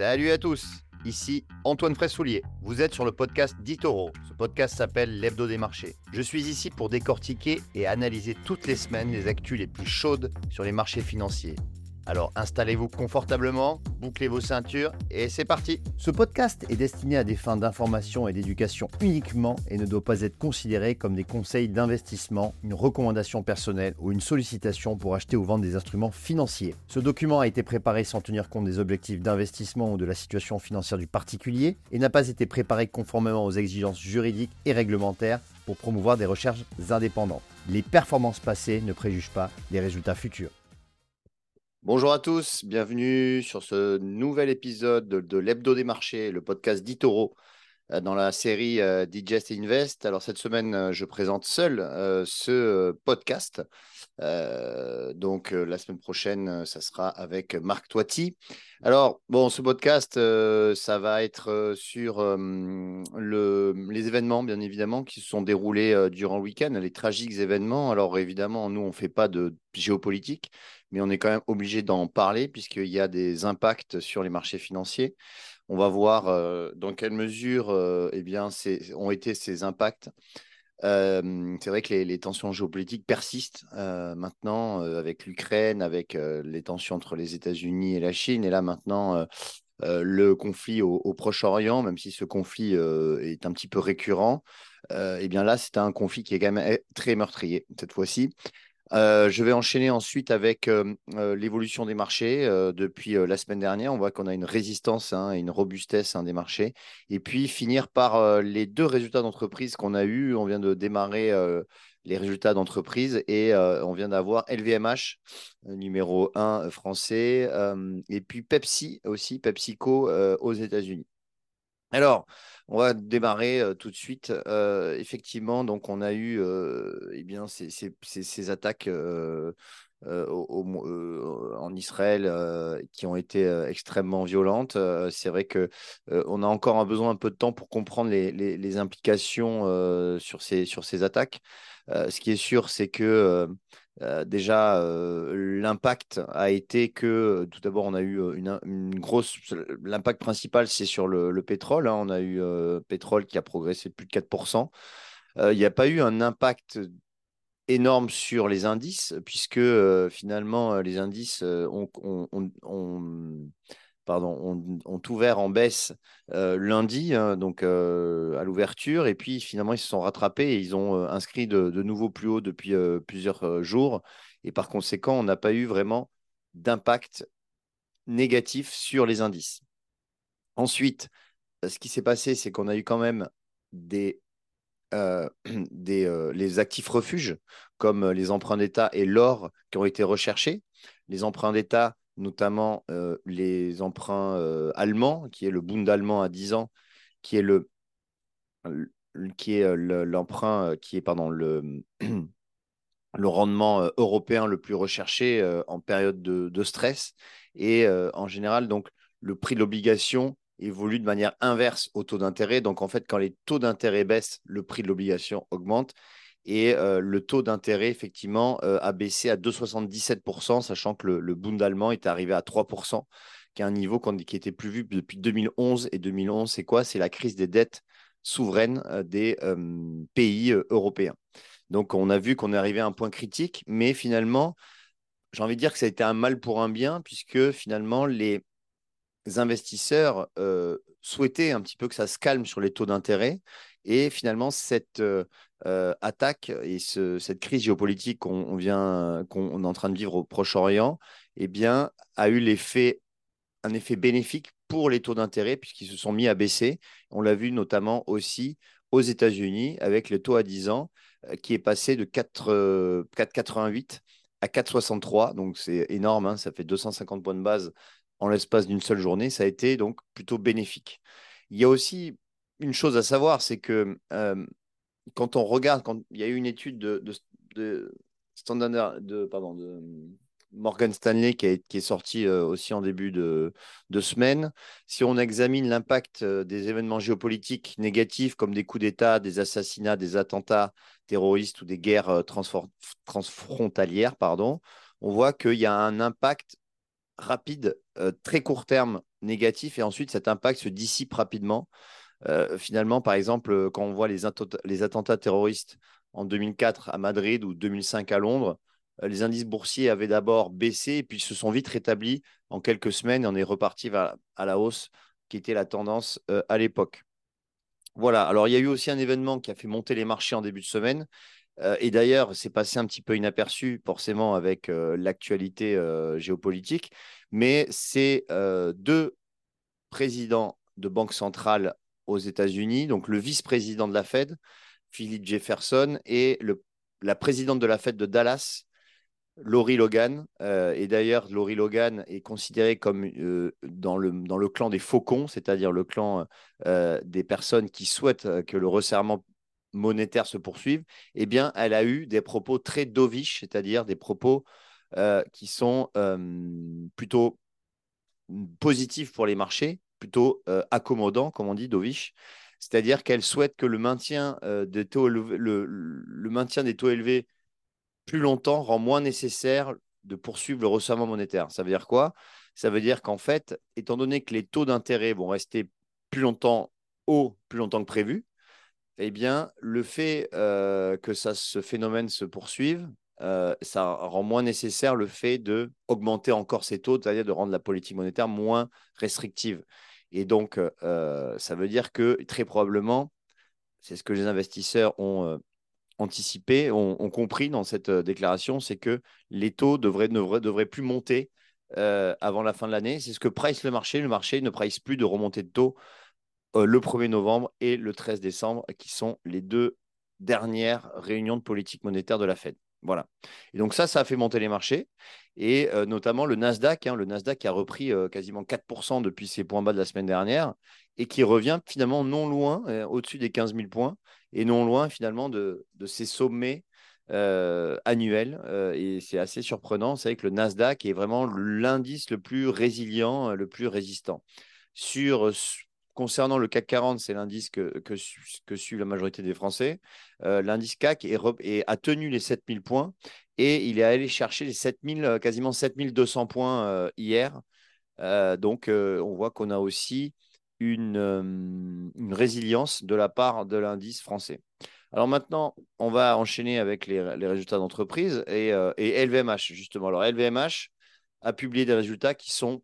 Salut à tous, ici Antoine Fraissoulier. Vous êtes sur le podcast d'Itoro. Ce podcast s'appelle L'Hebdo des marchés. Je suis ici pour décortiquer et analyser toutes les semaines les actus les plus chaudes sur les marchés financiers. Alors installez-vous confortablement, bouclez vos ceintures et c'est parti Ce podcast est destiné à des fins d'information et d'éducation uniquement et ne doit pas être considéré comme des conseils d'investissement, une recommandation personnelle ou une sollicitation pour acheter ou vendre des instruments financiers. Ce document a été préparé sans tenir compte des objectifs d'investissement ou de la situation financière du particulier et n'a pas été préparé conformément aux exigences juridiques et réglementaires pour promouvoir des recherches indépendantes. Les performances passées ne préjugent pas des résultats futurs. Bonjour à tous, bienvenue sur ce nouvel épisode de, l'Hebdo des marchés, le podcast d'Itoro euh, dans la série euh, Digest Invest. Alors cette semaine, euh, je présente seul ce podcast. donc la semaine prochaine, ça sera avec Marc Toiti. Alors bon, ce podcast, ça va être sur le, les événements, bien évidemment, qui se sont déroulés durant le week-end, les tragiques événements. Alors évidemment, nous, on ne fait pas de géopolitique, mais on est quand même obligé d'en parler puisqu'il y a des impacts sur les marchés financiers. On va voir euh, dans quelle mesure euh, eh bien, ont été ces impacts. Euh, c'est vrai que les, tensions géopolitiques persistent maintenant avec l'Ukraine, avec les tensions entre les États-Unis et la Chine, et là maintenant le conflit au, Proche-Orient, même si ce conflit est un petit peu récurrent. eh bien là, c'est un conflit qui est quand même eh, très meurtrier cette fois-ci. Euh, je vais enchaîner ensuite avec euh, euh, l'évolution des marchés. depuis la semaine dernière, on voit qu'on a une résistance hein, et une robustesse hein, des marchés. Et puis finir par les deux résultats d'entreprise qu'on a eus. On vient de démarrer les résultats d'entreprise et on vient d'avoir LVMH, numéro 1 français, et puis Pepsi aussi, PepsiCo aux États-Unis. Alors, on va démarrer tout de suite. effectivement, donc on a eu eh bien, ces, attaques en Israël qui ont été extrêmement violentes. c'est vrai que on a encore un besoin un peu de temps pour comprendre les, implications sur, ces, sur ces attaques. ce qui est sûr, c'est que euh, déjà, euh, l'impact a été que, tout d'abord, on a eu euh, une, grosse. L'impact principal, c'est sur le, pétrole. Hein. On a eu pétrole qui a progressé de plus de 4%. Il n'y a pas eu un impact énorme sur les indices, puisque finalement, les indices ont, ont, ouvert en baisse lundi, hein, donc à l'ouverture, et puis finalement ils se sont rattrapés et ils ont inscrit de, nouveaux plus hauts depuis plusieurs jours, et par conséquent, on n'a pas eu vraiment d'impact négatif sur les indices. Ensuite, ce qui s'est passé, c'est qu'on a eu quand même des, des les actifs refuges, comme les emprunts d'État et l'or, qui ont été recherchés. Les emprunts d'État notamment euh, les emprunts euh, allemands, qui est le Bund allemand à 10 ans, qui est le euh, l'emprunt qui est pardon le le rendement européen le plus recherché en période de, stress. Et en général donc le prix de l'obligation évolue de manière inverse au taux d'intérêt. Donc en fait quand les taux d'intérêt baissent le prix de l'obligation augmente et le taux d'intérêt, effectivement, a baissé à 2,77%, sachant que le, Bund allemand est arrivé à 3%, qui est un niveau qui était plus vu depuis 2011. Et 2011, c'est quoi? C'est la crise des dettes souveraines des pays européens. Donc, on a vu qu'on est arrivé à un point critique, mais finalement, j'ai envie de dire que ça a été un mal pour un bien, puisque finalement, les investisseurs souhaitaient un petit peu que ça se calme sur les taux d'intérêt. Et finalement, cette euh, attaque et cette crise géopolitique qu'on vient, qu'on est en train de vivre au Proche-Orient, eh bien, a eu l'effet, un effet bénéfique pour les taux d'intérêt puisqu'ils se sont mis à baisser. On l'a vu notamment aussi aux États-Unis avec le taux à 10 ans euh, qui est passé de 4,88 à 4,63. Donc c'est énorme, hein, ça fait 250 points de base en l'espace d'une seule journée. Ça a été donc plutôt bénéfique. Il y a aussi une chose à savoir, c'est que quand on regarde, quand il y a eu une étude de, de, Standard, de, pardon, de Morgan Stanley qui, est sortie euh, aussi en début de, semaine, si on examine l'impact euh, des événements géopolitiques négatifs comme des coups d'État, des assassinats, des attentats terroristes ou des guerres euh, transfrontalières, pardon, on voit qu'il y a un impact rapide, très court terme négatif, et ensuite cet impact se dissipe rapidement. Finalement, par exemple, quand on voit les, attentats terroristes en 2004 à Madrid ou 2005 à Londres, les indices boursiers avaient d'abord baissé et puis se sont vite rétablis en quelques semaines et on est reparti à la hausse qui était la tendance à l'époque. Voilà, alors il y a eu aussi un événement qui a fait monter les marchés en début de semaine. et d'ailleurs, c'est passé un petit peu inaperçu, forcément, avec l'actualité géopolitique. Mais c'est deux présidents de banque centrale aux États-Unis, donc le vice-président de la Fed, Philip Jefferson, et la présidente de la Fed de Dallas, Laurie Logan. Euh, et d'ailleurs, Laurie Logan est considérée comme euh, dans, le, clan des faucons, c'est-à-dire le clan euh, des personnes qui souhaitent que le resserrement monétaire se poursuive. Eh bien, elle a eu des propos très dovish, c'est-à-dire des propos qui sont plutôt positifs pour les marchés, plutôt accommodants, comme on dit, dovish. C'est-à-dire qu'elle souhaite que le maintien, des taux, le maintien des taux élevés plus longtemps rend moins nécessaire de poursuivre le resserrement monétaire. Ça veut dire quoi? Ça veut dire qu'en fait, étant donné que les taux d'intérêt vont rester plus longtemps hauts, plus longtemps que prévu, eh bien, le fait euh, que ça, ce phénomène se poursuive, euh, ça rend moins nécessaire le fait de augmenter encore ces taux, c'est-à-dire de rendre la politique monétaire moins restrictive. Et donc, euh, ça veut dire que très probablement, c'est ce que les investisseurs ont anticipé, ont, compris dans cette euh, déclaration, c'est que les taux devraient, devraient plus monter euh, avant la fin de l'année. C'est ce que price le marché. Le marché ne price plus de remontée de taux euh, le 1er novembre et le 13 décembre, qui sont les deux dernières réunions de politique monétaire de la Fed. Voilà. Et donc ça, ça a fait monter les marchés et notamment le Nasdaq. Hein, le Nasdaq a repris quasiment 4% depuis ses points bas de la semaine dernière et qui revient finalement non loin, au-dessus des 15 000 points et non loin finalement de, ces sommets euh, annuels. Euh, et c'est assez surprenant. C'est que le Nasdaq est vraiment l'indice le plus résilient, le plus résistant. Sur, concernant le CAC 40, c'est l'indice que, suit la majorité des Français. Euh, l'indice CAC est, a tenu les 7000 points et il est allé chercher les 7000, quasiment 7200 points hier. donc, on voit qu'on a aussi une, une, résilience de la part de l'indice français. Alors maintenant, on va enchaîner avec les, résultats d'entreprise et, et, LVMH, justement. Alors LVMH a publié des résultats qui sont,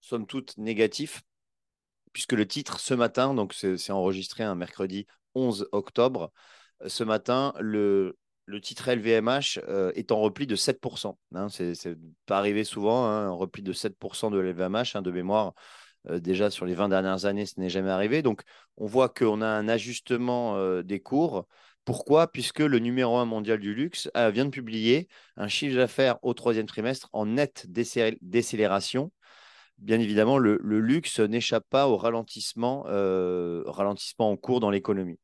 somme toute, négatifs, puisque le titre ce matin, donc c'est enregistré un mercredi 11 octobre, ce matin, le, titre LVMH est en repli de 7%. Hein, c'est pas arrivé souvent, hein, un repli de 7% de LVMH, hein, de mémoire. Euh, déjà sur les 20 dernières années, ce n'est jamais arrivé. Donc, on voit qu'on a un ajustement euh, des cours. Pourquoi? Puisque le numéro un mondial du luxe euh, vient de publier un chiffre d'affaires au troisième trimestre en nette décélération. Bien évidemment, le, luxe n'échappe pas au ralentissement, ralentissement en cours dans l'économie.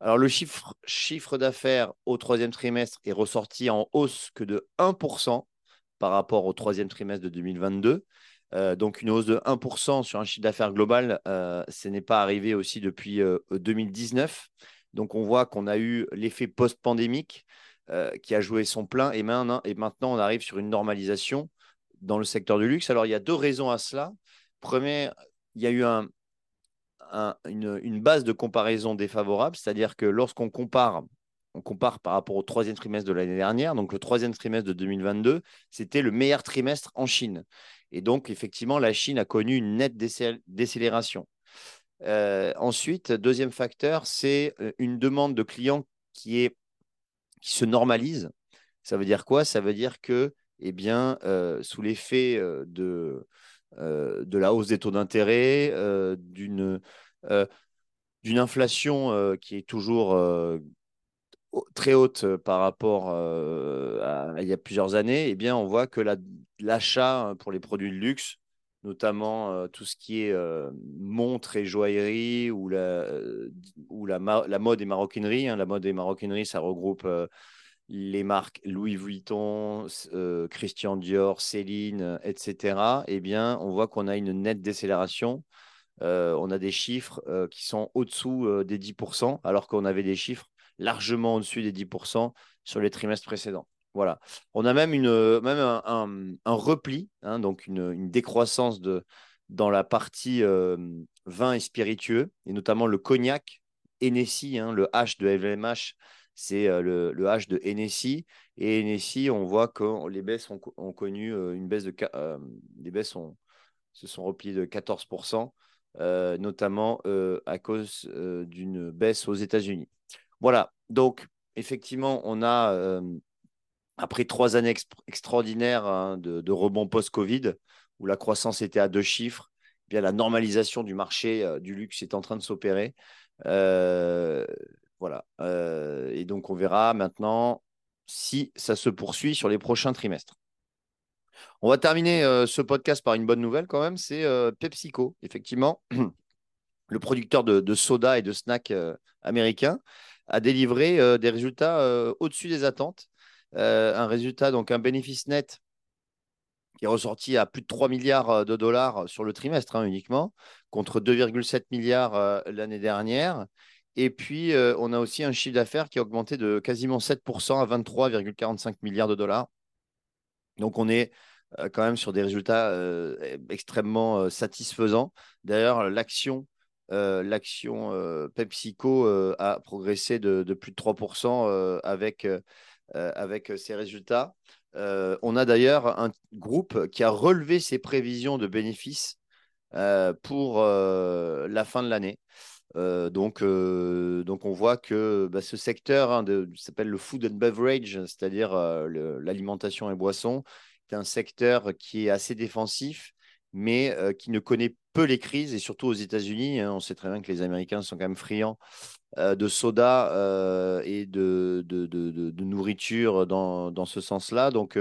Alors, le chiffre, d'affaires au troisième trimestre est ressorti en hausse que de 1% par rapport au troisième trimestre de 2022. Euh, donc une hausse de 1% sur un chiffre d'affaires global, euh, ce n'est pas arrivé aussi depuis 2019. Euh, donc on voit qu'on a eu l'effet post-pandémique qui a joué son plein et maintenant on arrive sur une normalisation dans le secteur du luxe. Alors il y a deux raisons à cela. Première, il y a eu un, une, une, base de comparaison défavorable, c'est-à-dire que lorsqu'on compare on compare par rapport au troisième trimestre de l'année dernière, donc le troisième trimestre de 2022, c'était le meilleur trimestre en Chine. Et donc, effectivement, la Chine a connu une nette décélération. Euh, ensuite, deuxième facteur, c'est euh, une demande de clients qui, est, qui se normalise. Ça veut dire quoi? Ça veut dire que, eh bien, euh, sous l'effet de, de la hausse des taux d'intérêt, d'une d'une inflation qui est toujours très haute euh, par rapport euh, à, il y a plusieurs années, eh bien, on voit que l'achat hein, pour les produits de luxe, notamment euh, tout ce qui est montres et joaillerie ou la, ou la, la mode et maroquinerie. Hein. la mode et maroquinerie, ça regroupe les marques Louis Vuitton, Christian Dior, Céline, etc. Eh bien, on voit qu'on a une nette décélération. on a des chiffres qui sont au-dessous des 10%, alors qu'on avait des chiffres largement au-dessus des 10% sur les trimestres précédents. Voilà. On a même, une, même un, repli, hein, donc une, décroissance de, dans la partie vin et spiritueux, et notamment le cognac, Hennessy, hein, le H de LVMH, c'est le, le, H de Hennessy. Et Hennessy, on voit que les baisses ont, connu une baisse de. les baisses se sont repliées de 14%, notamment à cause d'une baisse aux États-Unis. Voilà. Donc, effectivement, on a, après trois années extraordinaires hein, de, rebond post-Covid, où la croissance était à deux chiffres, eh bien la normalisation du marché du luxe est en train de s'opérer. Euh, voilà. Euh, et donc, on verra maintenant si ça se poursuit sur les prochains trimestres. On va terminer euh, ce podcast par une bonne nouvelle quand même, c'est PepsiCo, effectivement. Le producteur de, soda et de snacks américain a délivré des résultats au-dessus des attentes. un résultat, donc un bénéfice net qui est ressorti à plus de 3 milliards de dollars sur le trimestre hein, uniquement, contre 2,7 milliards euh, l'année dernière. Et puis, euh, on a aussi un chiffre d'affaires qui a augmenté de quasiment 7% à 23,45 milliards de dollars. Donc, on est euh, quand même sur des résultats extrêmement satisfaisants. D'ailleurs, l'action PepsiCo a progressé de, de, plus de 3% avec, avec ces résultats. on a d'ailleurs un groupe qui a relevé ses prévisions de bénéfices euh, pour euh, la fin de l'année. Euh, donc, donc, on voit que bah, ce secteur hein, s'appelle le food and beverage, c'est-à-dire l'alimentation et boissons, est un secteur qui est assez défensif, mais qui ne connaît peu les crises, et surtout aux États-Unis. Hein, on sait très bien que les Américains sont quand même friands de soda et de, de, de, nourriture dans, dans ce sens-là. Donc,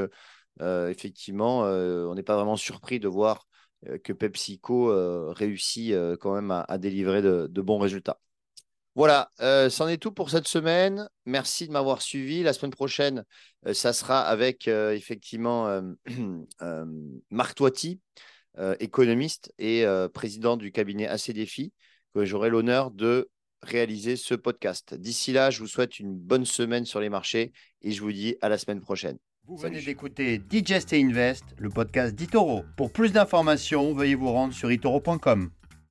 effectivement, on n'est pas vraiment surpris de voir euh, que PepsiCo euh, réussit euh, quand même à, délivrer de, bons résultats. Voilà, c'en est tout pour cette semaine. Merci de m'avoir suivi. La semaine prochaine, ça sera avec effectivement Marc Toiti, économiste et président du cabinet AC Défi, que j'aurai l'honneur de réaliser ce podcast. D'ici là, je vous souhaite une bonne semaine sur les marchés et je vous dis à la semaine prochaine. Vous venez d'écouter Digest et Invest, le podcast d'Itoro. Pour plus d'informations, veuillez vous rendre sur itoro.com.